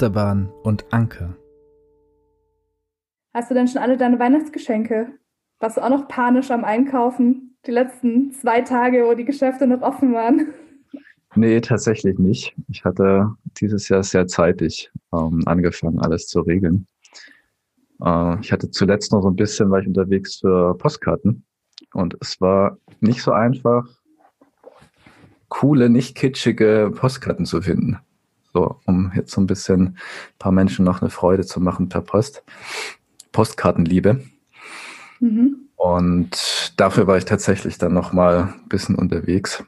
Achterbahn und Anker. Hast du denn schon alle deine Weihnachtsgeschenke? Warst du auch noch panisch am Einkaufen? Die letzten zwei Tage, wo die Geschäfte noch offen waren? Nee, tatsächlich nicht. Ich hatte dieses Jahr sehr zeitig ähm, angefangen, alles zu regeln. Äh, ich hatte zuletzt noch so ein bisschen, war ich unterwegs für Postkarten. Und es war nicht so einfach, coole, nicht kitschige Postkarten zu finden. So, um jetzt so ein bisschen ein paar Menschen noch eine Freude zu machen per Post. Postkartenliebe. Mhm. Und dafür war ich tatsächlich dann noch mal ein bisschen unterwegs.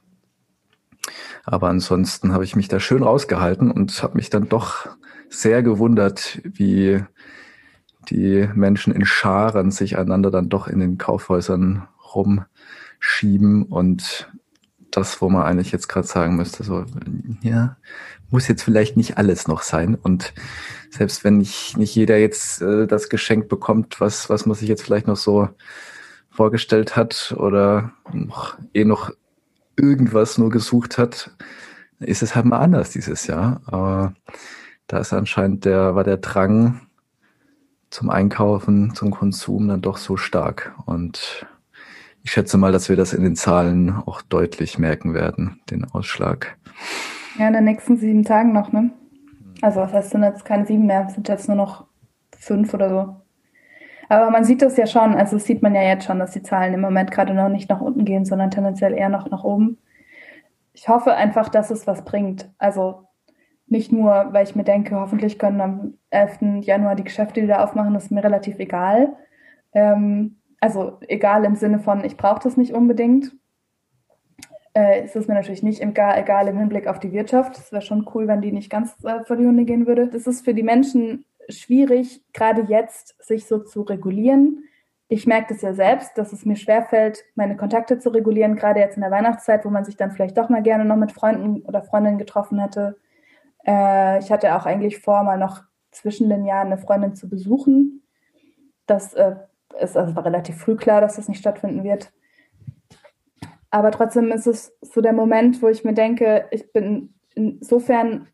Aber ansonsten habe ich mich da schön rausgehalten und habe mich dann doch sehr gewundert, wie die Menschen in Scharen sich einander dann doch in den Kaufhäusern rumschieben und das, wo man eigentlich jetzt gerade sagen müsste, so, ja, muss jetzt vielleicht nicht alles noch sein. Und selbst wenn nicht, nicht jeder jetzt äh, das Geschenk bekommt, was, was man sich jetzt vielleicht noch so vorgestellt hat oder noch, eh noch irgendwas nur gesucht hat, ist es halt mal anders dieses Jahr. Aber da ist anscheinend der, war der Drang zum Einkaufen, zum Konsum dann doch so stark. Und ich schätze mal, dass wir das in den Zahlen auch deutlich merken werden, den Ausschlag. Ja, in den nächsten sieben Tagen noch, ne? Also was heißt denn jetzt keine sieben mehr, sind jetzt nur noch fünf oder so. Aber man sieht das ja schon, also das sieht man ja jetzt schon, dass die Zahlen im Moment gerade noch nicht nach unten gehen, sondern tendenziell eher noch nach oben. Ich hoffe einfach, dass es was bringt. Also nicht nur, weil ich mir denke, hoffentlich können am 11. Januar die Geschäfte wieder aufmachen, das ist mir relativ egal. Ähm, also egal im Sinne von, ich brauche das nicht unbedingt. Äh, ist es mir natürlich nicht egal, egal im Hinblick auf die Wirtschaft. Es wäre schon cool, wenn die nicht ganz äh, vor die Hunde gehen würde. Das ist für die Menschen schwierig, gerade jetzt sich so zu regulieren. Ich merke das ja selbst, dass es mir schwerfällt, meine Kontakte zu regulieren, gerade jetzt in der Weihnachtszeit, wo man sich dann vielleicht doch mal gerne noch mit Freunden oder Freundinnen getroffen hätte. Äh, ich hatte auch eigentlich vor, mal noch zwischen den Jahren eine Freundin zu besuchen. Das äh, ist also war relativ früh klar, dass das nicht stattfinden wird. Aber trotzdem ist es so der Moment, wo ich mir denke, ich bin insofern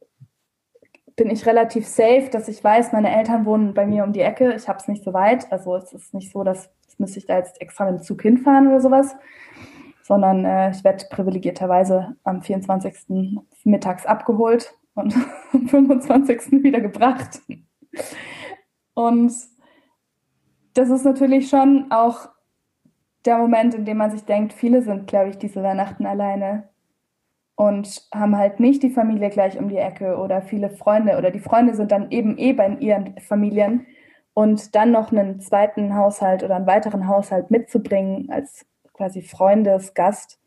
bin ich relativ safe, dass ich weiß, meine Eltern wohnen bei mir um die Ecke. Ich habe es nicht so weit. Also es ist nicht so, dass das müsste ich da jetzt extra mit dem Zug hinfahren oder sowas, sondern äh, ich werde privilegierterweise am 24. mittags abgeholt und am 25. wieder gebracht. Und das ist natürlich schon auch der Moment, in dem man sich denkt, viele sind, glaube ich, diese Weihnachten alleine und haben halt nicht die Familie gleich um die Ecke oder viele Freunde oder die Freunde sind dann eben eh bei ihren Familien. Und dann noch einen zweiten Haushalt oder einen weiteren Haushalt mitzubringen als quasi Freundesgast,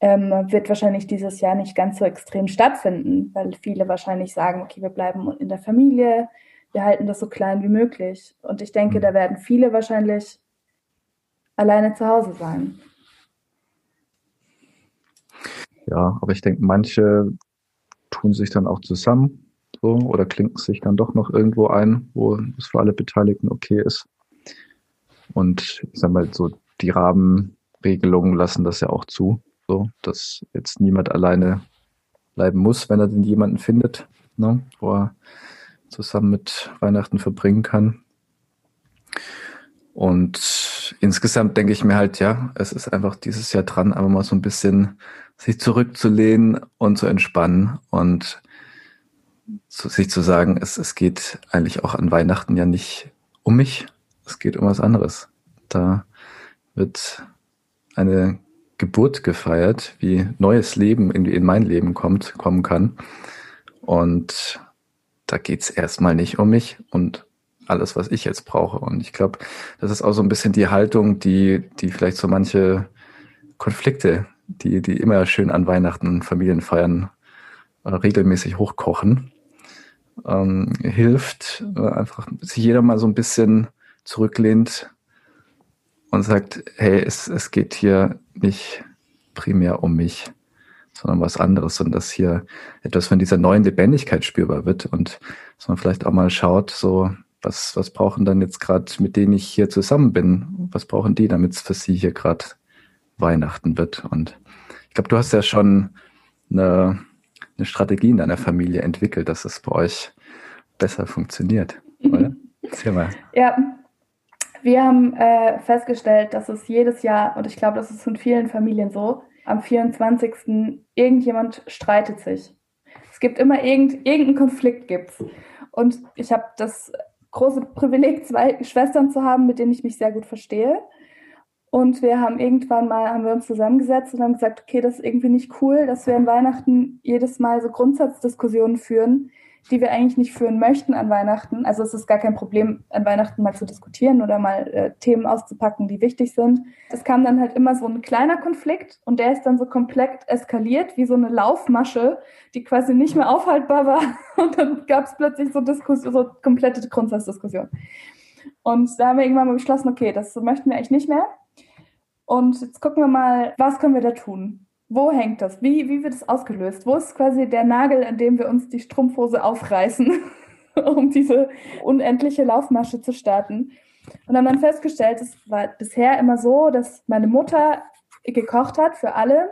ähm, wird wahrscheinlich dieses Jahr nicht ganz so extrem stattfinden, weil viele wahrscheinlich sagen, okay, wir bleiben in der Familie, wir halten das so klein wie möglich. Und ich denke, da werden viele wahrscheinlich alleine zu Hause sein. Ja, aber ich denke, manche tun sich dann auch zusammen so oder klinken sich dann doch noch irgendwo ein, wo es für alle Beteiligten okay ist. Und ich sag mal, so die Rahmenregelungen lassen das ja auch zu, so dass jetzt niemand alleine bleiben muss, wenn er denn jemanden findet, ne, wo er zusammen mit Weihnachten verbringen kann. Und insgesamt denke ich mir halt, ja, es ist einfach dieses Jahr dran, einfach mal so ein bisschen sich zurückzulehnen und zu entspannen und zu, sich zu sagen, es, es geht eigentlich auch an Weihnachten ja nicht um mich, es geht um was anderes. Da wird eine Geburt gefeiert, wie neues Leben in, in mein Leben kommt, kommen kann. Und da geht's erstmal nicht um mich und alles, was ich jetzt brauche. Und ich glaube, das ist auch so ein bisschen die Haltung, die, die vielleicht so manche Konflikte, die, die immer schön an Weihnachten Familienfeiern äh, regelmäßig hochkochen, ähm, hilft, äh, einfach sich jeder mal so ein bisschen zurücklehnt und sagt, hey, es, es geht hier nicht primär um mich, sondern was anderes und dass hier etwas von dieser neuen Lebendigkeit spürbar wird und dass man vielleicht auch mal schaut, so was, was brauchen dann jetzt gerade, mit denen ich hier zusammen bin, was brauchen die, damit es für sie hier gerade Weihnachten wird. Und ich glaube, du hast ja schon eine, eine Strategie in deiner Familie entwickelt, dass es bei euch besser funktioniert, oder? Erzähl mal. Ja, wir haben äh, festgestellt, dass es jedes Jahr, und ich glaube, das ist in vielen Familien so, am 24. irgendjemand streitet sich. Es gibt immer irgend, irgendeinen Konflikt gibt's. Und ich habe das große Privileg, zwei Schwestern zu haben, mit denen ich mich sehr gut verstehe. Und wir haben irgendwann mal, haben wir uns zusammengesetzt und haben gesagt, okay, das ist irgendwie nicht cool, dass wir an Weihnachten jedes Mal so Grundsatzdiskussionen führen, die wir eigentlich nicht führen möchten an Weihnachten. Also es ist gar kein Problem, an Weihnachten mal zu diskutieren oder mal äh, Themen auszupacken, die wichtig sind. Es kam dann halt immer so ein kleiner Konflikt und der ist dann so komplett eskaliert, wie so eine Laufmasche, die quasi nicht mehr aufhaltbar war. Und dann gab es plötzlich so, Diskussion, so komplette Grundsatzdiskussion. Und da haben wir irgendwann mal beschlossen, okay, das möchten wir eigentlich nicht mehr. Und jetzt gucken wir mal, was können wir da tun? Wo hängt das? Wie, wie wird es ausgelöst? Wo ist quasi der Nagel, an dem wir uns die Strumpfhose aufreißen, um diese unendliche Laufmasche zu starten? Und haben dann festgestellt, es war bisher immer so, dass meine Mutter gekocht hat für alle.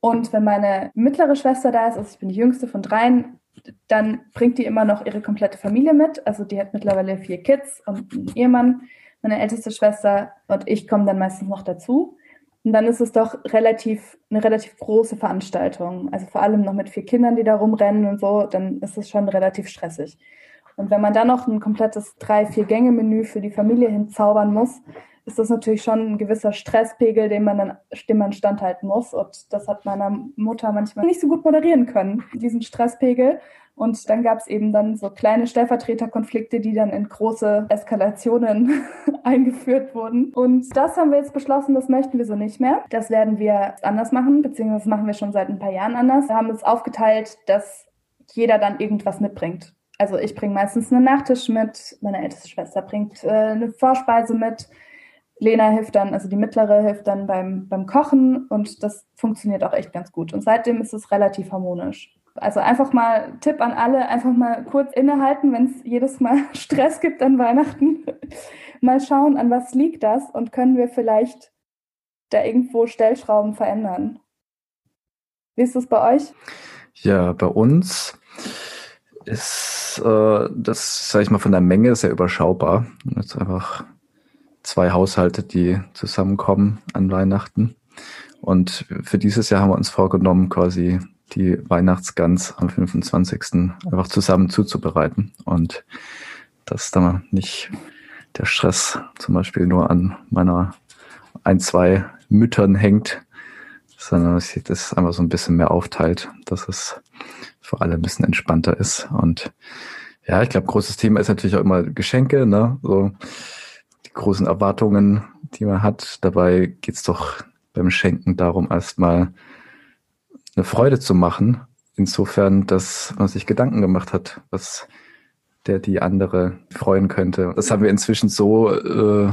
Und wenn meine mittlere Schwester da ist, also ich bin die jüngste von dreien, dann bringt die immer noch ihre komplette Familie mit. Also die hat mittlerweile vier Kids und einen Ehemann. Meine älteste Schwester und ich kommen dann meistens noch dazu. Und dann ist es doch relativ, eine relativ große Veranstaltung. Also vor allem noch mit vier Kindern, die da rumrennen und so, dann ist es schon relativ stressig. Und wenn man dann noch ein komplettes drei, vier Gänge-Menü für die Familie hinzaubern muss, ist das natürlich schon ein gewisser Stresspegel, den man dann, dem man standhalten muss. Und das hat meiner Mutter manchmal nicht so gut moderieren können, diesen Stresspegel. Und dann gab es eben dann so kleine Stellvertreterkonflikte, die dann in große Eskalationen eingeführt wurden. Und das haben wir jetzt beschlossen, das möchten wir so nicht mehr. Das werden wir anders machen, beziehungsweise machen wir schon seit ein paar Jahren anders. Wir haben es aufgeteilt, dass jeder dann irgendwas mitbringt. Also ich bringe meistens einen Nachtisch mit, meine älteste Schwester bringt äh, eine Vorspeise mit. Lena hilft dann, also die mittlere hilft dann beim, beim Kochen und das funktioniert auch echt ganz gut. Und seitdem ist es relativ harmonisch. Also einfach mal Tipp an alle, einfach mal kurz innehalten, wenn es jedes Mal Stress gibt an Weihnachten. mal schauen, an was liegt das und können wir vielleicht da irgendwo Stellschrauben verändern. Wie ist das bei euch? Ja, bei uns ist äh, das, sage ich mal, von der Menge sehr überschaubar. Jetzt einfach zwei Haushalte, die zusammenkommen an Weihnachten. Und für dieses Jahr haben wir uns vorgenommen, quasi die Weihnachtsgans am 25. einfach zusammen zuzubereiten und dass da nicht der Stress zum Beispiel nur an meiner ein, zwei Müttern hängt, sondern dass sich das einfach so ein bisschen mehr aufteilt, dass es für alle ein bisschen entspannter ist. Und ja, ich glaube, großes Thema ist natürlich auch immer Geschenke, ne? So die großen Erwartungen, die man hat. Dabei geht's doch beim Schenken darum, erstmal eine Freude zu machen. Insofern, dass man sich Gedanken gemacht hat, was der die andere freuen könnte. Das haben wir inzwischen so äh,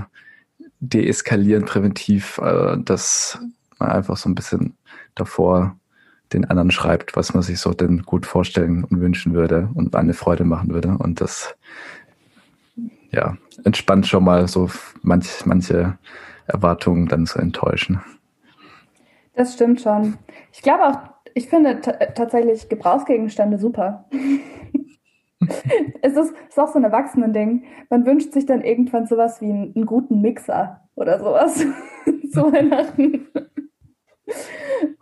deeskalieren präventiv, äh, dass man einfach so ein bisschen davor den anderen schreibt, was man sich so denn gut vorstellen und wünschen würde und eine Freude machen würde. Und das ja, entspannt schon mal so manch, manche Erwartungen dann zu enttäuschen. Das stimmt schon. Ich glaube auch, ich finde tatsächlich Gebrauchsgegenstände super. es ist, ist auch so ein Erwachsenen-Ding. Man wünscht sich dann irgendwann sowas wie einen, einen guten Mixer oder sowas zu Weihnachten.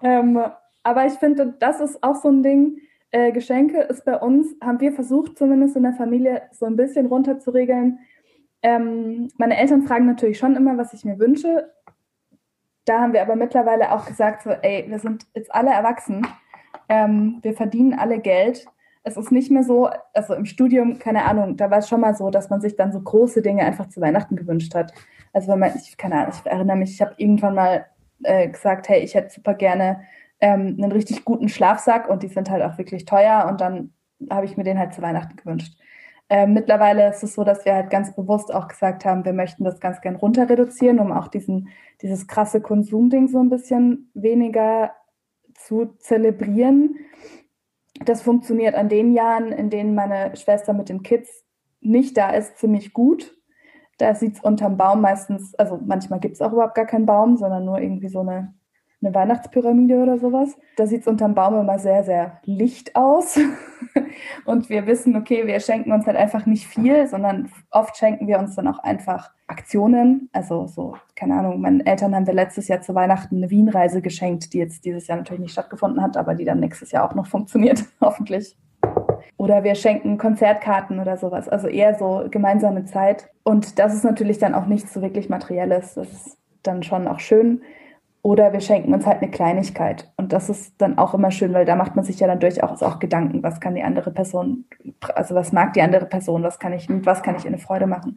ähm, aber ich finde, das ist auch so ein Ding. Äh, Geschenke ist bei uns, haben wir versucht, zumindest in der Familie so ein bisschen runterzuregeln. Ähm, meine Eltern fragen natürlich schon immer, was ich mir wünsche da haben wir aber mittlerweile auch gesagt, so, ey, wir sind jetzt alle erwachsen, ähm, wir verdienen alle Geld. Es ist nicht mehr so, also im Studium, keine Ahnung, da war es schon mal so, dass man sich dann so große Dinge einfach zu Weihnachten gewünscht hat. Also wenn man, ich, keine Ahnung, ich erinnere mich, ich habe irgendwann mal äh, gesagt, hey, ich hätte super gerne ähm, einen richtig guten Schlafsack und die sind halt auch wirklich teuer und dann habe ich mir den halt zu Weihnachten gewünscht. Äh, mittlerweile ist es so, dass wir halt ganz bewusst auch gesagt haben, wir möchten das ganz gern runter reduzieren, um auch diesen, dieses krasse Konsumding so ein bisschen weniger zu zelebrieren. Das funktioniert an den Jahren, in denen meine Schwester mit den Kids nicht da ist, ziemlich gut. Da sieht es unterm Baum meistens, also manchmal gibt es auch überhaupt gar keinen Baum, sondern nur irgendwie so eine eine Weihnachtspyramide oder sowas. Da sieht es unterm Baum immer sehr, sehr licht aus. und wir wissen, okay, wir schenken uns halt einfach nicht viel, sondern oft schenken wir uns dann auch einfach Aktionen. Also so, keine Ahnung, meinen Eltern haben wir letztes Jahr zu Weihnachten eine Wienreise geschenkt, die jetzt dieses Jahr natürlich nicht stattgefunden hat, aber die dann nächstes Jahr auch noch funktioniert, hoffentlich. Oder wir schenken Konzertkarten oder sowas. Also eher so gemeinsame Zeit. Und das ist natürlich dann auch nichts so wirklich Materielles. Das ist dann schon auch schön. Oder wir schenken uns halt eine Kleinigkeit. Und das ist dann auch immer schön, weil da macht man sich ja dann durchaus auch Gedanken, was kann die andere Person, also was mag die andere Person, was kann ich, was kann ich in eine Freude machen.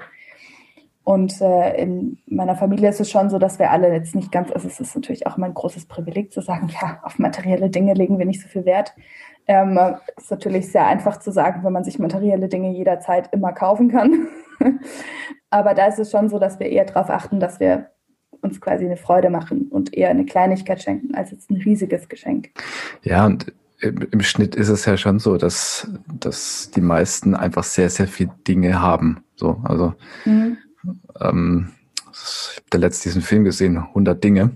Und äh, in meiner Familie ist es schon so, dass wir alle jetzt nicht ganz, also es ist natürlich auch immer ein großes Privileg zu sagen, ja, auf materielle Dinge legen wir nicht so viel Wert. Ähm, ist natürlich sehr einfach zu sagen, wenn man sich materielle Dinge jederzeit immer kaufen kann. Aber da ist es schon so, dass wir eher darauf achten, dass wir uns quasi eine Freude machen und eher eine Kleinigkeit schenken, als jetzt ein riesiges Geschenk. Ja, und im Schnitt ist es ja schon so, dass, dass die meisten einfach sehr, sehr viele Dinge haben. So, also mhm. ähm, ich habe letzte diesen Film gesehen, 100 Dinge.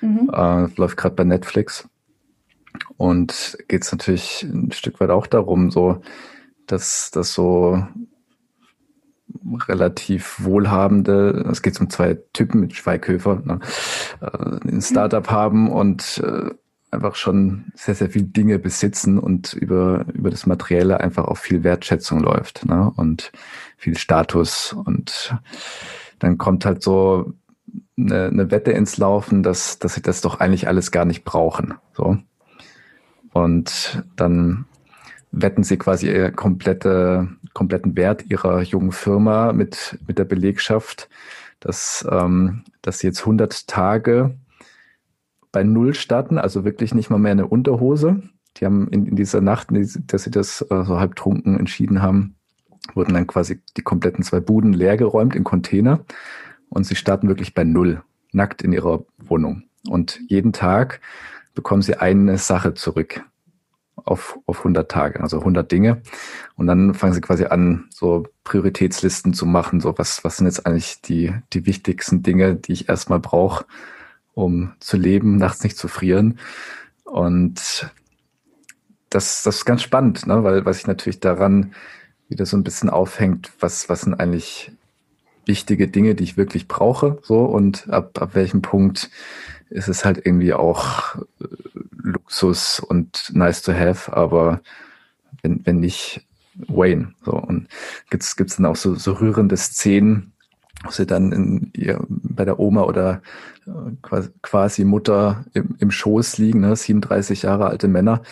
Mhm. Äh, läuft gerade bei Netflix. Und geht es natürlich ein Stück weit auch darum, so, dass das so relativ wohlhabende, es geht um zwei Typen mit Schweighöfer, ne, äh, ein Startup haben und äh, einfach schon sehr, sehr viele Dinge besitzen und über, über das Materielle einfach auch viel Wertschätzung läuft ne? und viel Status. Und dann kommt halt so eine, eine Wette ins Laufen, dass, dass sie das doch eigentlich alles gar nicht brauchen. So. Und dann wetten sie quasi ihr komplette, kompletten Wert ihrer jungen Firma mit, mit der Belegschaft, dass, ähm, dass sie jetzt 100 Tage bei Null starten, also wirklich nicht mal mehr eine Unterhose. Die haben in, in dieser Nacht, dass sie das äh, so halb trunken entschieden haben, wurden dann quasi die kompletten zwei Buden leergeräumt in Container und sie starten wirklich bei Null, nackt in ihrer Wohnung. Und jeden Tag bekommen sie eine Sache zurück auf, auf 100 Tage, also 100 Dinge. Und dann fangen sie quasi an, so Prioritätslisten zu machen, so was, was sind jetzt eigentlich die, die wichtigsten Dinge, die ich erstmal brauche, um zu leben, nachts nicht zu frieren. Und das, das ist ganz spannend, ne? weil was sich natürlich daran wieder so ein bisschen aufhängt, was, was sind eigentlich wichtige Dinge, die ich wirklich brauche, so und ab, ab welchem Punkt ist es halt irgendwie auch äh, Luxus und nice to have, aber wenn, wenn nicht Wayne. So. Und gibt's gibt's dann auch so, so rührende Szenen, wo sie dann in ihr, bei der Oma oder äh, quasi Mutter im, im Schoß liegen, ne, 37 Jahre alte Männer,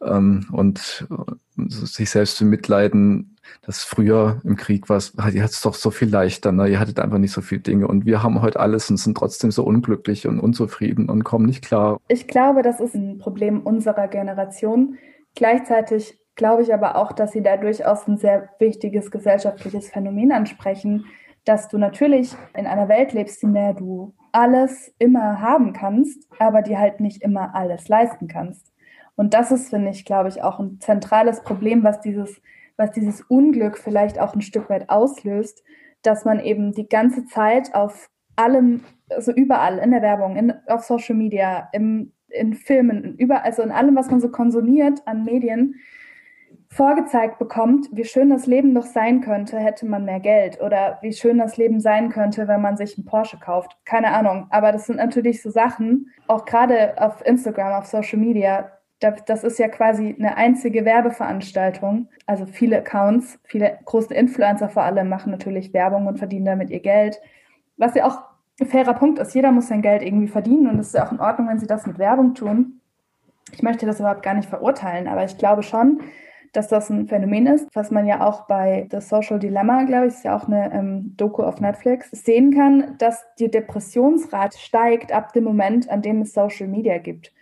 ähm, und äh, sich selbst zu mitleiden, dass früher im Krieg war, ihr hattet es doch so viel leichter, ne? ihr hattet einfach nicht so viele Dinge und wir haben heute alles und sind trotzdem so unglücklich und unzufrieden und kommen nicht klar. Ich glaube, das ist ein Problem unserer Generation. Gleichzeitig glaube ich aber auch, dass sie da durchaus ein sehr wichtiges gesellschaftliches Phänomen ansprechen, dass du natürlich in einer Welt lebst, in der du alles immer haben kannst, aber dir halt nicht immer alles leisten kannst. Und das ist, finde ich, glaube ich, auch ein zentrales Problem, was dieses was dieses Unglück vielleicht auch ein Stück weit auslöst, dass man eben die ganze Zeit auf allem, also überall in der Werbung, in, auf Social Media, im, in Filmen, über, also in allem, was man so konsumiert an Medien, vorgezeigt bekommt, wie schön das Leben doch sein könnte, hätte man mehr Geld oder wie schön das Leben sein könnte, wenn man sich einen Porsche kauft. Keine Ahnung, aber das sind natürlich so Sachen, auch gerade auf Instagram, auf Social Media, das ist ja quasi eine einzige Werbeveranstaltung. Also viele Accounts, viele große Influencer vor allem machen natürlich Werbung und verdienen damit ihr Geld. Was ja auch ein fairer Punkt ist. Jeder muss sein Geld irgendwie verdienen und es ist ja auch in Ordnung, wenn sie das mit Werbung tun. Ich möchte das überhaupt gar nicht verurteilen, aber ich glaube schon, dass das ein Phänomen ist, was man ja auch bei The Social Dilemma, glaube ich, ist ja auch eine ähm, Doku auf Netflix, sehen kann, dass die Depressionsrate steigt ab dem Moment, an dem es Social Media gibt.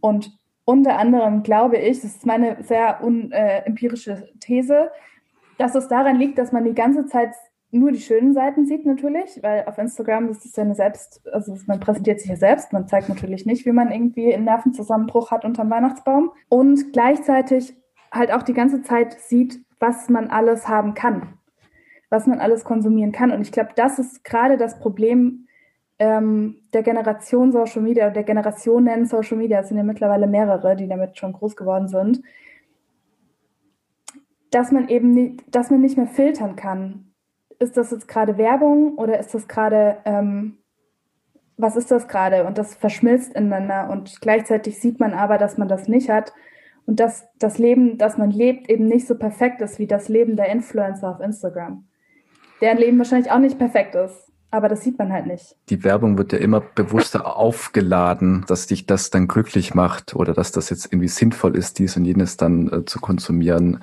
Und unter anderem glaube ich, das ist meine sehr unempirische äh, These, dass es daran liegt, dass man die ganze Zeit nur die schönen Seiten sieht natürlich, weil auf Instagram das ist ja eine Selbst, also man präsentiert sich ja selbst, man zeigt natürlich nicht, wie man irgendwie einen Nervenzusammenbruch hat unterm Weihnachtsbaum und gleichzeitig halt auch die ganze Zeit sieht, was man alles haben kann, was man alles konsumieren kann und ich glaube, das ist gerade das Problem, ähm, der Generation Social Media, der Generationen Social Media, es sind ja mittlerweile mehrere, die damit schon groß geworden sind, dass man eben nicht, dass man nicht mehr filtern kann. Ist das jetzt gerade Werbung oder ist das gerade, ähm, was ist das gerade? Und das verschmilzt ineinander und gleichzeitig sieht man aber, dass man das nicht hat und dass das Leben, das man lebt, eben nicht so perfekt ist wie das Leben der Influencer auf Instagram. Deren Leben wahrscheinlich auch nicht perfekt ist. Aber das sieht man halt nicht. Die Werbung wird ja immer bewusster aufgeladen, dass dich das dann glücklich macht oder dass das jetzt irgendwie sinnvoll ist, dies und jenes dann äh, zu konsumieren.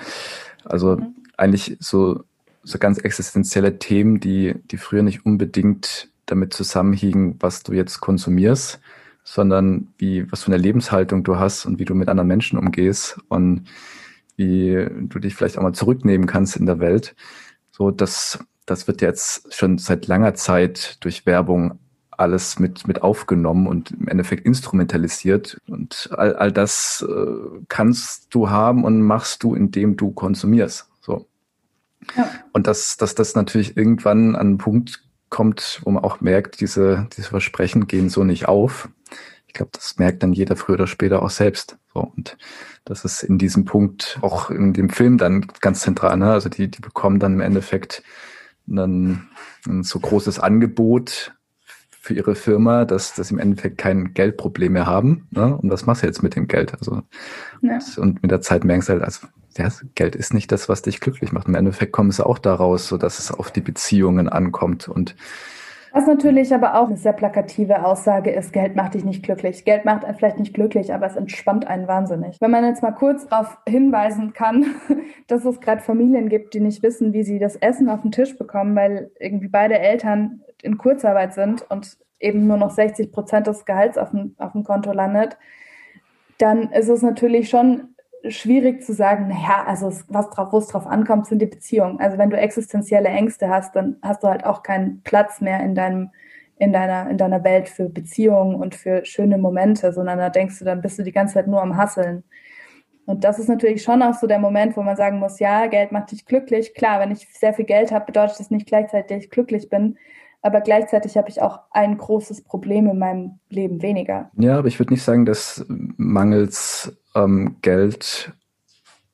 Also mhm. eigentlich so, so ganz existenzielle Themen, die, die früher nicht unbedingt damit zusammenhingen, was du jetzt konsumierst, sondern wie, was für eine Lebenshaltung du hast und wie du mit anderen Menschen umgehst und wie du dich vielleicht auch mal zurücknehmen kannst in der Welt. So, das, das wird jetzt schon seit langer Zeit durch Werbung alles mit, mit aufgenommen und im Endeffekt instrumentalisiert. Und all, all das äh, kannst du haben und machst du, indem du konsumierst. So. Ja. Und dass, dass das natürlich irgendwann an einen Punkt kommt, wo man auch merkt, diese, diese Versprechen gehen so nicht auf. Ich glaube, das merkt dann jeder früher oder später auch selbst. So, und das ist in diesem Punkt auch in dem Film dann ganz zentral. Ne? Also die, die bekommen dann im Endeffekt ein, ein so großes Angebot für ihre Firma, dass, dass sie im Endeffekt kein Geldproblem mehr haben. Ne? Und was machst du jetzt mit dem Geld? Also ja. und mit der Zeit merkst du halt, also ja, Geld ist nicht das, was dich glücklich macht. Im Endeffekt kommen sie auch daraus, so dass es auf die Beziehungen ankommt und was natürlich aber auch eine sehr plakative Aussage ist, Geld macht dich nicht glücklich. Geld macht einen vielleicht nicht glücklich, aber es entspannt einen wahnsinnig. Wenn man jetzt mal kurz darauf hinweisen kann, dass es gerade Familien gibt, die nicht wissen, wie sie das Essen auf den Tisch bekommen, weil irgendwie beide Eltern in Kurzarbeit sind und eben nur noch 60 Prozent des Gehalts auf dem, auf dem Konto landet, dann ist es natürlich schon schwierig zu sagen, naja, also was drauf, wo es drauf ankommt, sind die Beziehungen. Also wenn du existenzielle Ängste hast, dann hast du halt auch keinen Platz mehr in deinem, in deiner, in deiner Welt für Beziehungen und für schöne Momente, sondern da denkst du, dann bist du die ganze Zeit nur am Hasseln. Und das ist natürlich schon auch so der Moment, wo man sagen muss, ja, Geld macht dich glücklich. Klar, wenn ich sehr viel Geld habe, bedeutet das nicht gleichzeitig, dass ich glücklich bin. Aber gleichzeitig habe ich auch ein großes Problem in meinem Leben weniger. Ja, aber ich würde nicht sagen, dass mangels ähm, Geld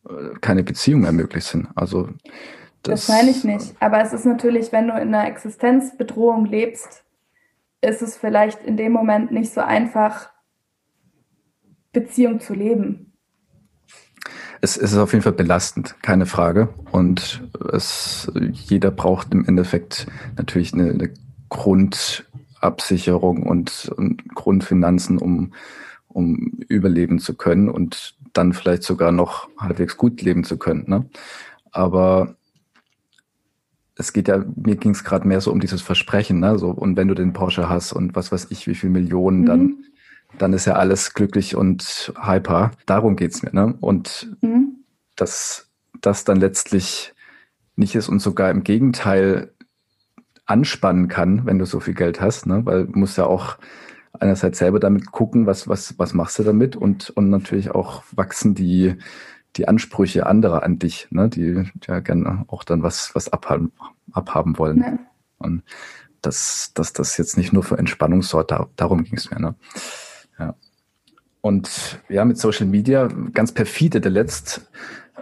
äh, keine Beziehungen mehr möglich sind. Also das, das meine ich nicht. Aber es ist natürlich, wenn du in einer Existenzbedrohung lebst, ist es vielleicht in dem Moment nicht so einfach, Beziehung zu leben. Es, es ist auf jeden Fall belastend, keine Frage. Und es, jeder braucht im Endeffekt natürlich eine, eine Grundabsicherung und, und Grundfinanzen, um um überleben zu können und dann vielleicht sogar noch halbwegs gut leben zu können. Ne? Aber es geht ja, mir ging es gerade mehr so um dieses Versprechen, ne? So, und wenn du den Porsche hast und was weiß ich, wie viel Millionen, mhm. dann, dann ist ja alles glücklich und hyper. Darum geht's mir, ne? Und mhm. dass das dann letztlich nicht ist und sogar im Gegenteil anspannen kann, wenn du so viel Geld hast, ne? Weil du musst ja auch einerseits selber damit gucken, was, was, was machst du damit und, und natürlich auch wachsen die, die Ansprüche anderer an dich, ne, die ja gerne auch dann was, was abhaben, abhaben wollen. Ja. Und dass, dass das jetzt nicht nur für Entspannung sorgt, darum ging es mir. Ne? Ja. Und ja, mit Social Media, ganz perfide, der letzt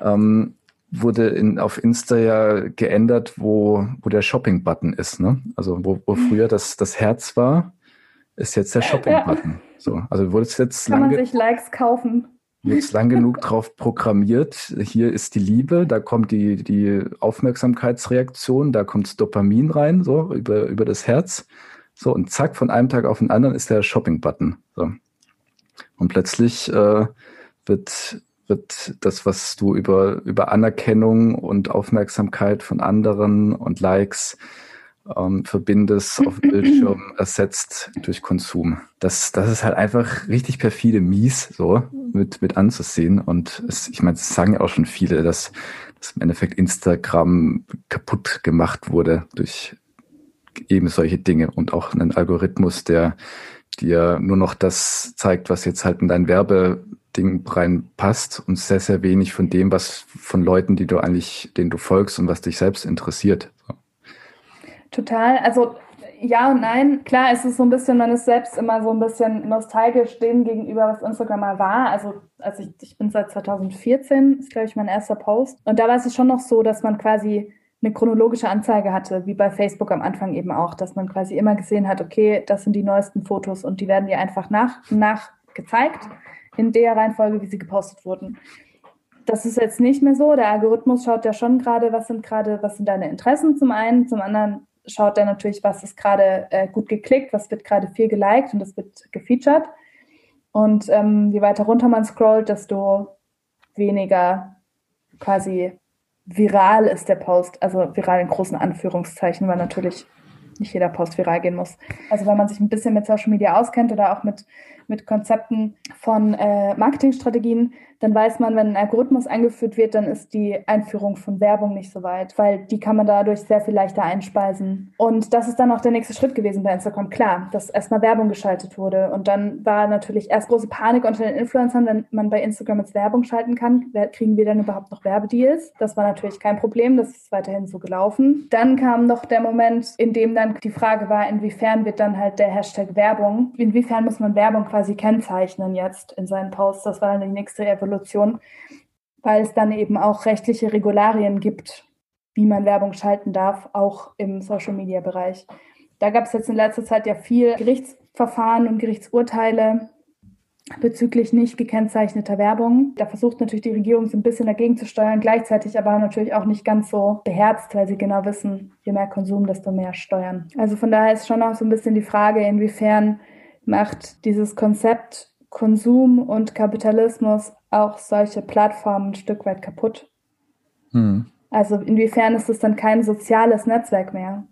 ähm, wurde in, auf Insta ja geändert, wo, wo der Shopping-Button ist. Ne? Also wo, wo mhm. früher das, das Herz war, ist jetzt der Shopping-Button. Ja. So, also wurde es jetzt Kann man sich Likes kaufen. Jetzt lang genug drauf programmiert. Hier ist die Liebe, da kommt die, die Aufmerksamkeitsreaktion, da kommt das Dopamin rein, so über, über das Herz. So, und zack, von einem Tag auf den anderen ist der Shopping-Button. So. Und plötzlich äh, wird, wird das, was du über, über Anerkennung und Aufmerksamkeit von anderen und Likes ähm, verbindest auf dem Bildschirm ersetzt durch Konsum. Das, das ist halt einfach richtig perfide mies, so mit, mit anzusehen. Und es, ich meine, es sagen ja auch schon viele, dass, dass im Endeffekt Instagram kaputt gemacht wurde durch eben solche Dinge und auch einen Algorithmus, der dir nur noch das zeigt, was jetzt halt in dein Werbeding reinpasst und sehr, sehr wenig von dem, was von Leuten, die du eigentlich, denen du folgst und was dich selbst interessiert. Total. Also ja und nein. Klar, es ist so ein bisschen, man ist selbst immer so ein bisschen nostalgisch dem gegenüber, was Instagram mal war. Also, also ich, ich bin seit 2014, ist glaube ich mein erster Post. Und da war es schon noch so, dass man quasi eine chronologische Anzeige hatte, wie bei Facebook am Anfang eben auch, dass man quasi immer gesehen hat, okay, das sind die neuesten Fotos und die werden dir einfach nach nach gezeigt in der Reihenfolge, wie sie gepostet wurden. Das ist jetzt nicht mehr so. Der Algorithmus schaut ja schon gerade, was sind gerade, was sind deine Interessen zum einen, zum anderen schaut er natürlich, was ist gerade äh, gut geklickt, was wird gerade viel geliked und das wird gefeatured. Und ähm, je weiter runter man scrollt, desto weniger quasi viral ist der Post, also viral in großen Anführungszeichen, weil natürlich nicht jeder Post viral gehen muss. Also wenn man sich ein bisschen mit Social Media auskennt oder auch mit mit Konzepten von äh, Marketingstrategien, dann weiß man, wenn ein Algorithmus eingeführt wird, dann ist die Einführung von Werbung nicht so weit, weil die kann man dadurch sehr viel leichter einspeisen. Und das ist dann auch der nächste Schritt gewesen bei Instagram. Klar, dass erstmal Werbung geschaltet wurde. Und dann war natürlich erst große Panik unter den Influencern, wenn man bei Instagram jetzt Werbung schalten kann. Kriegen wir dann überhaupt noch Werbedeals? Das war natürlich kein Problem. Das ist weiterhin so gelaufen. Dann kam noch der Moment, in dem dann die Frage war, inwiefern wird dann halt der Hashtag Werbung, inwiefern muss man Werbung quasi quasi kennzeichnen jetzt in seinen Posts. Das war dann die nächste Evolution, weil es dann eben auch rechtliche Regularien gibt, wie man Werbung schalten darf, auch im Social-Media-Bereich. Da gab es jetzt in letzter Zeit ja viel Gerichtsverfahren und Gerichtsurteile bezüglich nicht gekennzeichneter Werbung. Da versucht natürlich die Regierung so ein bisschen dagegen zu steuern, gleichzeitig aber natürlich auch nicht ganz so beherzt, weil sie genau wissen, je mehr Konsum, desto mehr steuern. Also von daher ist schon auch so ein bisschen die Frage, inwiefern macht dieses Konzept Konsum und Kapitalismus auch solche Plattformen ein Stück weit kaputt. Hm. Also inwiefern ist es dann kein soziales Netzwerk mehr,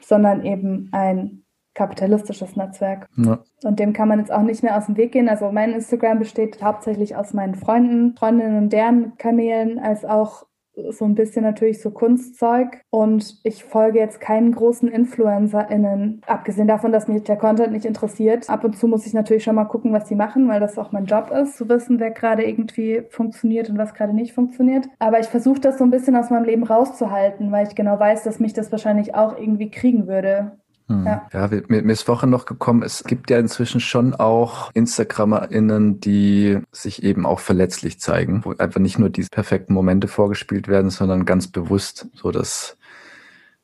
sondern eben ein kapitalistisches Netzwerk. Ja. Und dem kann man jetzt auch nicht mehr aus dem Weg gehen. Also mein Instagram besteht hauptsächlich aus meinen Freunden, Freundinnen und deren Kanälen, als auch so ein bisschen natürlich so Kunstzeug und ich folge jetzt keinen großen InfluencerInnen, abgesehen davon, dass mich der Content nicht interessiert. Ab und zu muss ich natürlich schon mal gucken, was die machen, weil das auch mein Job ist, zu wissen, wer gerade irgendwie funktioniert und was gerade nicht funktioniert. Aber ich versuche das so ein bisschen aus meinem Leben rauszuhalten, weil ich genau weiß, dass mich das wahrscheinlich auch irgendwie kriegen würde. Hm. Ja, ja mir, mir ist vorhin noch gekommen, es gibt ja inzwischen schon auch InstagrammerInnen, die sich eben auch verletzlich zeigen, wo einfach nicht nur diese perfekten Momente vorgespielt werden, sondern ganz bewusst so dass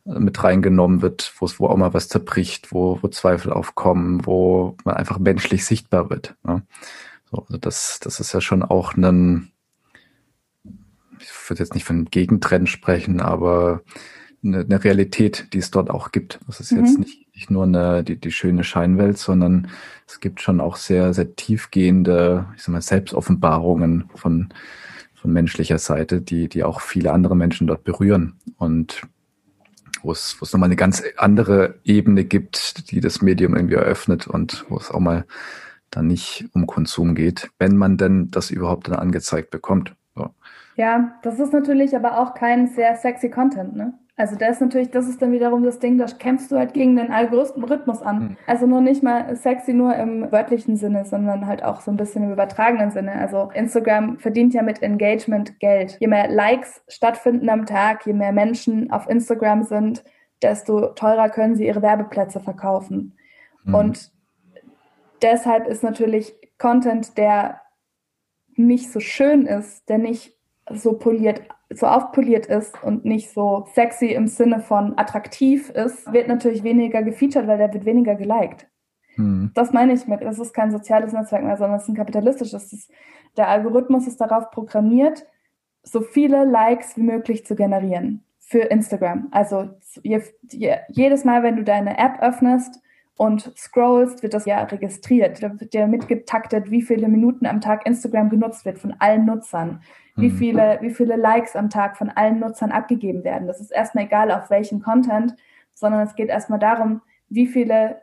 mit reingenommen wird, wo es wo auch mal was zerbricht, wo, wo Zweifel aufkommen, wo man einfach menschlich sichtbar wird. Ne? So, also das, das ist ja schon auch ein, ich würde jetzt nicht von Gegentrend sprechen, aber eine, eine Realität, die es dort auch gibt. Das ist mhm. jetzt nicht, nicht nur eine, die, die schöne Scheinwelt, sondern es gibt schon auch sehr, sehr tiefgehende, ich sag mal, Selbstoffenbarungen von, von menschlicher Seite, die, die auch viele andere Menschen dort berühren. Und wo es, wo es nochmal eine ganz andere Ebene gibt, die das Medium irgendwie eröffnet und wo es auch mal dann nicht um Konsum geht, wenn man denn das überhaupt dann angezeigt bekommt. So. Ja, das ist natürlich aber auch kein sehr sexy Content, ne? Also das ist natürlich, das ist dann wiederum das Ding, da kämpfst du halt gegen den Algorithmus an. Mhm. Also nur nicht mal sexy nur im wörtlichen Sinne, sondern halt auch so ein bisschen im übertragenen Sinne. Also Instagram verdient ja mit Engagement Geld. Je mehr Likes stattfinden am Tag, je mehr Menschen auf Instagram sind, desto teurer können sie ihre Werbeplätze verkaufen. Mhm. Und deshalb ist natürlich Content, der nicht so schön ist, der nicht so poliert so aufpoliert ist und nicht so sexy im Sinne von attraktiv ist, wird natürlich weniger gefeatured, weil der wird weniger geliked. Hm. Das meine ich mit, das ist kein soziales Netzwerk mehr, sondern es ist ein kapitalistisches. Ist, der Algorithmus ist darauf programmiert, so viele Likes wie möglich zu generieren für Instagram. Also je, je, jedes Mal, wenn du deine App öffnest und scrollst, wird das ja registriert. Da wird ja mitgetaktet, wie viele Minuten am Tag Instagram genutzt wird von allen Nutzern wie mhm. viele, wie viele Likes am Tag von allen Nutzern abgegeben werden. Das ist erstmal egal, auf welchen Content, sondern es geht erstmal darum, wie viele,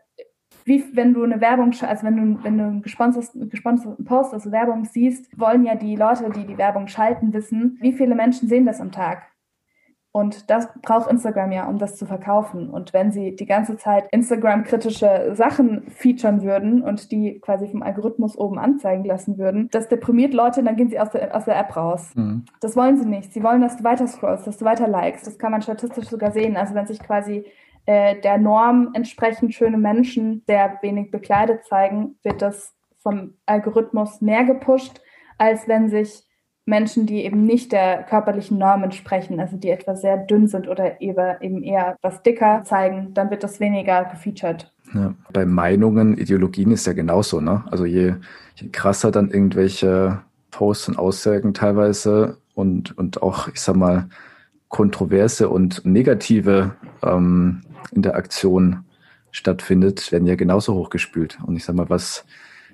wie, wenn du eine Werbung, also wenn du, wenn du einen gesponserten, gesponserten Post, also Werbung siehst, wollen ja die Leute, die die Werbung schalten, wissen, wie viele Menschen sehen das am Tag. Und das braucht Instagram ja, um das zu verkaufen. Und wenn sie die ganze Zeit Instagram-kritische Sachen featuren würden und die quasi vom Algorithmus oben anzeigen lassen würden, das deprimiert Leute, dann gehen sie aus der, aus der App raus. Mhm. Das wollen sie nicht. Sie wollen, dass du weiter scrollst, dass du weiter likest. Das kann man statistisch sogar sehen. Also wenn sich quasi äh, der Norm entsprechend schöne Menschen sehr wenig bekleidet zeigen, wird das vom Algorithmus mehr gepusht, als wenn sich Menschen, die eben nicht der körperlichen Norm entsprechen, also die etwa sehr dünn sind oder eben eher was dicker zeigen, dann wird das weniger gefeatured. Ja, bei Meinungen, Ideologien ist ja genauso, ne? Also je, je krasser dann irgendwelche Posts und Aussagen teilweise und, und auch, ich sag mal, kontroverse und negative ähm, Interaktion stattfindet, werden ja genauso hochgespült. Und ich sag mal, was,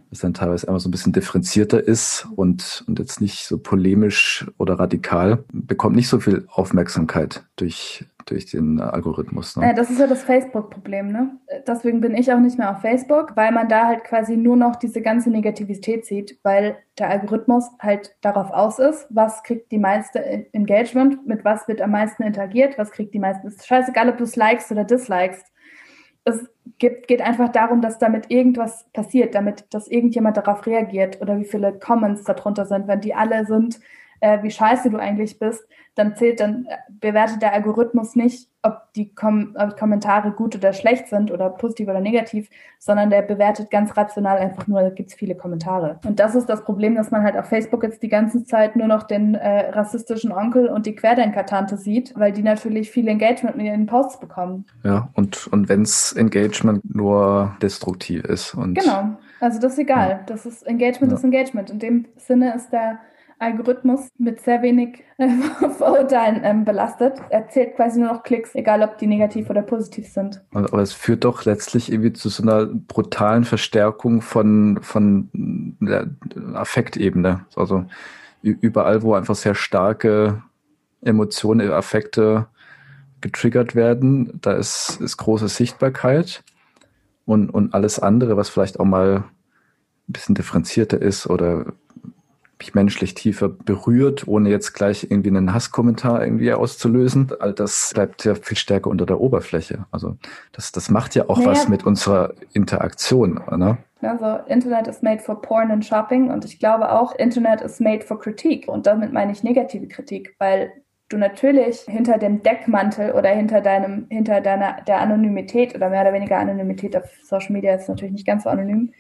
was dann teilweise einmal so ein bisschen differenzierter ist und, und jetzt nicht so polemisch oder radikal, bekommt nicht so viel Aufmerksamkeit durch, durch den Algorithmus. Ne? Ja, das ist ja das Facebook-Problem, ne? Deswegen bin ich auch nicht mehr auf Facebook, weil man da halt quasi nur noch diese ganze Negativität sieht, weil der Algorithmus halt darauf aus ist, was kriegt die meiste Engagement, mit was wird am meisten interagiert, was kriegt die meisten. Ist scheißegal, ob du es likest oder dislikest es gibt, geht einfach darum, dass damit irgendwas passiert, damit dass irgendjemand darauf reagiert oder wie viele Comments darunter sind. Wenn die alle sind, äh, wie scheiße du eigentlich bist, dann zählt, dann äh, bewertet der Algorithmus nicht, ob die Kom ob Kommentare gut oder schlecht sind oder positiv oder negativ, sondern der bewertet ganz rational einfach nur, da gibt es viele Kommentare. Und das ist das Problem, dass man halt auf Facebook jetzt die ganze Zeit nur noch den äh, rassistischen Onkel und die Querdenker-Tante sieht, weil die natürlich viel Engagement mit ihren Posts bekommen. Ja, und, und wenns Engagement nur destruktiv ist. Und genau, also das ist egal. Ja. Das ist Engagement ja. ist Engagement. In dem Sinne ist der Algorithmus mit sehr wenig äh, Vorurteilen ähm, belastet. Er zählt quasi nur noch Klicks, egal ob die negativ oder positiv sind. Aber es führt doch letztlich irgendwie zu so einer brutalen Verstärkung von, von der Affektebene. Also überall, wo einfach sehr starke Emotionen, Affekte getriggert werden, da ist, ist große Sichtbarkeit und, und alles andere, was vielleicht auch mal ein bisschen differenzierter ist oder mich menschlich tiefer berührt, ohne jetzt gleich irgendwie einen Hasskommentar irgendwie auszulösen. All das bleibt ja viel stärker unter der Oberfläche. Also das, das macht ja auch naja. was mit unserer Interaktion. Ne? Also Internet is made for porn and shopping und ich glaube auch, Internet is made for Kritik. Und damit meine ich negative Kritik, weil du natürlich hinter dem Deckmantel oder hinter deinem, hinter deiner der Anonymität oder mehr oder weniger Anonymität auf Social Media ist natürlich nicht ganz so anonym,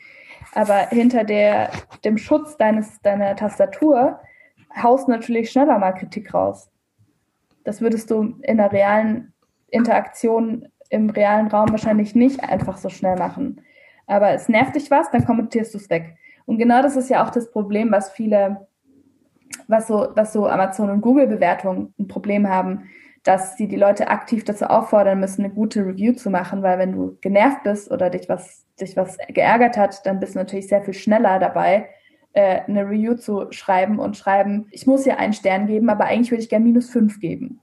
aber hinter der, dem Schutz deines, deiner Tastatur haust natürlich schneller mal Kritik raus. Das würdest du in der realen Interaktion im realen Raum wahrscheinlich nicht einfach so schnell machen. Aber es nervt dich was, dann kommentierst du es weg. Und genau das ist ja auch das Problem, was viele, was so, was so Amazon und Google Bewertungen ein Problem haben, dass sie die Leute aktiv dazu auffordern müssen, eine gute Review zu machen, weil wenn du genervt bist oder dich was, dich was geärgert hat, dann bist du natürlich sehr viel schneller dabei, äh, eine Review zu schreiben und schreiben, ich muss hier einen Stern geben, aber eigentlich würde ich gerne minus fünf geben,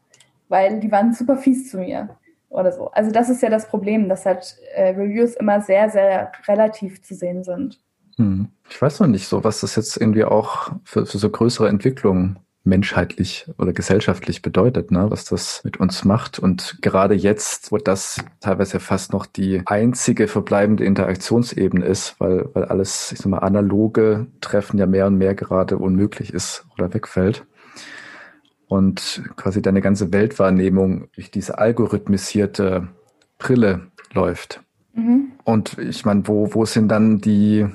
weil die waren super fies zu mir oder so. Also das ist ja das Problem, dass halt äh, Reviews immer sehr, sehr relativ zu sehen sind. Hm. Ich weiß noch nicht so, was das jetzt irgendwie auch für, für so größere Entwicklungen menschheitlich oder gesellschaftlich bedeutet, ne? was das mit uns macht. Und gerade jetzt, wo das teilweise fast noch die einzige verbleibende Interaktionsebene ist, weil, weil alles, ich sag mal, analoge Treffen ja mehr und mehr gerade unmöglich ist oder wegfällt. Und quasi deine ganze Weltwahrnehmung durch diese algorithmisierte Brille läuft. Mhm. Und ich meine, wo, wo sind dann die,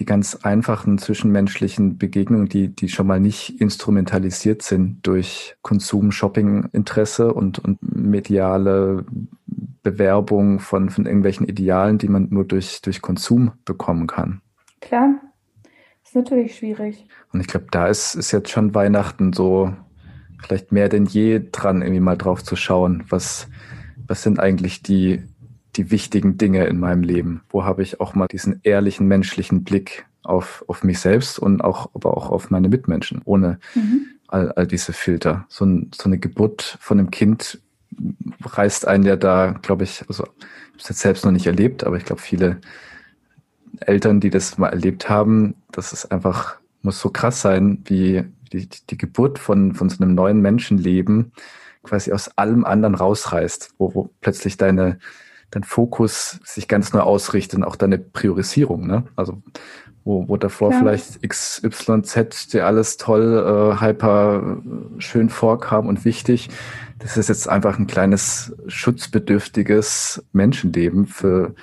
die ganz einfachen zwischenmenschlichen Begegnungen, die, die schon mal nicht instrumentalisiert sind durch Konsum, Shopping-Interesse und, und mediale Bewerbung von, von irgendwelchen Idealen, die man nur durch, durch Konsum bekommen kann. Klar, ist natürlich schwierig. Und ich glaube, da ist, ist jetzt schon Weihnachten so vielleicht mehr denn je dran, irgendwie mal drauf zu schauen, was, was sind eigentlich die die wichtigen Dinge in meinem Leben? Wo habe ich auch mal diesen ehrlichen menschlichen Blick auf, auf mich selbst und auch, aber auch auf meine Mitmenschen, ohne mhm. all, all diese Filter. So, ein, so eine Geburt von einem Kind reißt einen ja da, glaube ich, also ich habe es jetzt selbst noch nicht erlebt, aber ich glaube, viele Eltern, die das mal erlebt haben, das ist einfach, muss so krass sein, wie die, die Geburt von, von so einem neuen Menschenleben quasi aus allem anderen rausreißt, wo, wo plötzlich deine, dein Fokus sich ganz neu ausrichtet und auch deine Priorisierung. Ne? Also wo, wo davor ja. vielleicht X, Y, Z dir alles toll, äh, hyper schön vorkam und wichtig. Das ist jetzt einfach ein kleines schutzbedürftiges Menschenleben, für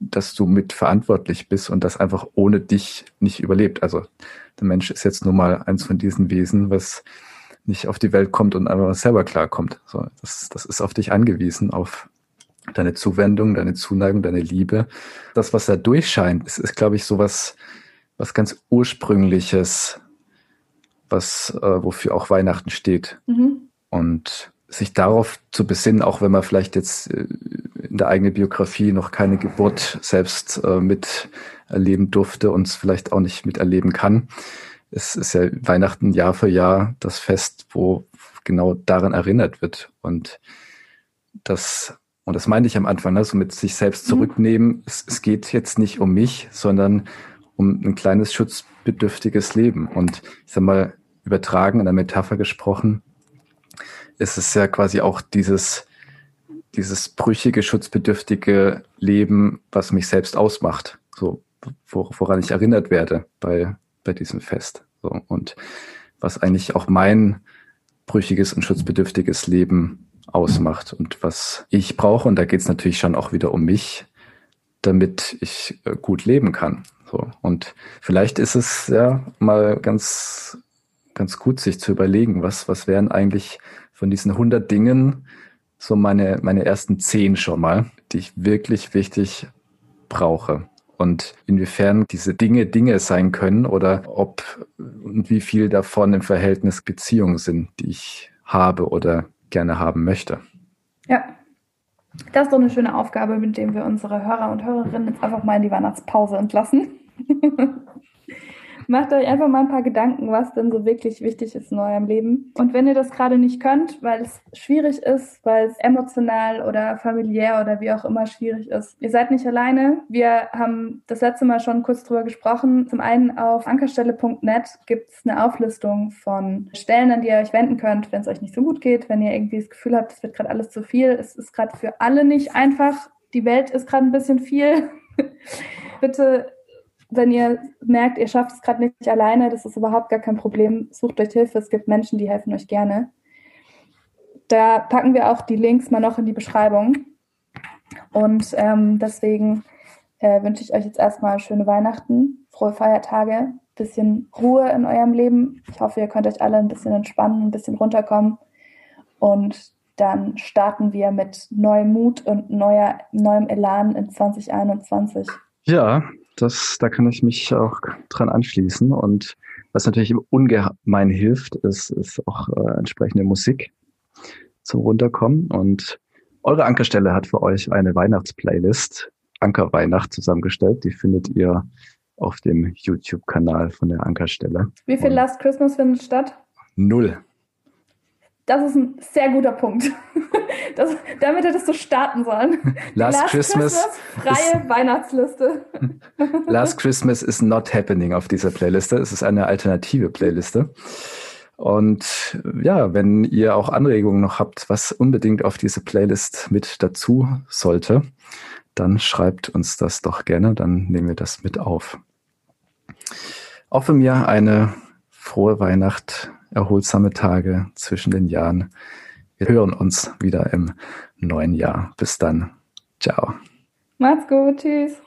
das du mit verantwortlich bist und das einfach ohne dich nicht überlebt. Also der Mensch ist jetzt nun mal eins von diesen Wesen, was nicht auf die Welt kommt und einfach selber klarkommt. So, das, das ist auf dich angewiesen, auf deine Zuwendung, deine Zuneigung, deine Liebe. Das, was da durchscheint, ist, ist glaube ich, sowas, was ganz Ursprüngliches, was, äh, wofür auch Weihnachten steht. Mhm. Und sich darauf zu besinnen, auch wenn man vielleicht jetzt äh, in der eigenen Biografie noch keine Geburt selbst äh, miterleben durfte und es vielleicht auch nicht miterleben kann. Es ist ja Weihnachten Jahr für Jahr das Fest, wo genau daran erinnert wird. Und das, und das meinte ich am Anfang, ne, so mit sich selbst mhm. zurücknehmen. Mhm. Es, es geht jetzt nicht um mich, sondern um ein kleines schutzbedürftiges Leben. Und ich sag mal, übertragen in der Metapher gesprochen, ist es ja quasi auch dieses, dieses brüchige, schutzbedürftige Leben, was mich selbst ausmacht. So, woran ich erinnert werde bei, bei diesem Fest. So, und was eigentlich auch mein brüchiges und schutzbedürftiges Leben ausmacht und was ich brauche. Und da geht es natürlich schon auch wieder um mich, damit ich äh, gut leben kann. So. Und vielleicht ist es ja mal ganz, ganz gut, sich zu überlegen, was, was wären eigentlich von diesen 100 Dingen so meine, meine ersten zehn schon mal, die ich wirklich wichtig brauche. Und inwiefern diese Dinge Dinge sein können oder ob und wie viel davon im Verhältnis Beziehungen sind, die ich habe oder gerne haben möchte. Ja, das ist doch eine schöne Aufgabe, mit dem wir unsere Hörer und Hörerinnen jetzt einfach mal in die Weihnachtspause entlassen. Macht euch einfach mal ein paar Gedanken, was denn so wirklich wichtig ist in eurem Leben. Und wenn ihr das gerade nicht könnt, weil es schwierig ist, weil es emotional oder familiär oder wie auch immer schwierig ist, ihr seid nicht alleine. Wir haben das letzte Mal schon kurz drüber gesprochen. Zum einen auf ankerstelle.net gibt es eine Auflistung von Stellen, an die ihr euch wenden könnt, wenn es euch nicht so gut geht, wenn ihr irgendwie das Gefühl habt, es wird gerade alles zu viel. Es ist gerade für alle nicht einfach. Die Welt ist gerade ein bisschen viel. Bitte wenn ihr merkt, ihr schafft es gerade nicht alleine, das ist überhaupt gar kein Problem. Sucht euch Hilfe, es gibt Menschen, die helfen euch gerne. Da packen wir auch die Links mal noch in die Beschreibung. Und ähm, deswegen äh, wünsche ich euch jetzt erstmal schöne Weihnachten, frohe Feiertage, bisschen Ruhe in eurem Leben. Ich hoffe, ihr könnt euch alle ein bisschen entspannen, ein bisschen runterkommen. Und dann starten wir mit neuem Mut und neuer, neuem Elan in 2021. Ja, das, da kann ich mich auch dran anschließen. Und was natürlich ungemein hilft, ist, ist auch äh, entsprechende Musik zum Runterkommen. Und eure Ankerstelle hat für euch eine Weihnachtsplaylist, Ankerweihnacht, zusammengestellt. Die findet ihr auf dem YouTube-Kanal von der Ankerstelle. Wie viel Und Last Christmas findet statt? Null. Das ist ein sehr guter Punkt. Das, damit hättest du starten sollen. Last, Last Christmas, Christmas freie ist, Weihnachtsliste. Last Christmas is not happening auf dieser Playliste. Es ist eine alternative Playliste. Und ja, wenn ihr auch Anregungen noch habt, was unbedingt auf diese Playlist mit dazu sollte, dann schreibt uns das doch gerne, dann nehmen wir das mit auf. Auch von mir eine frohe Weihnacht erholsame Tage zwischen den Jahren. Wir hören uns wieder im neuen Jahr. Bis dann. Ciao. Macht's gut. Tschüss.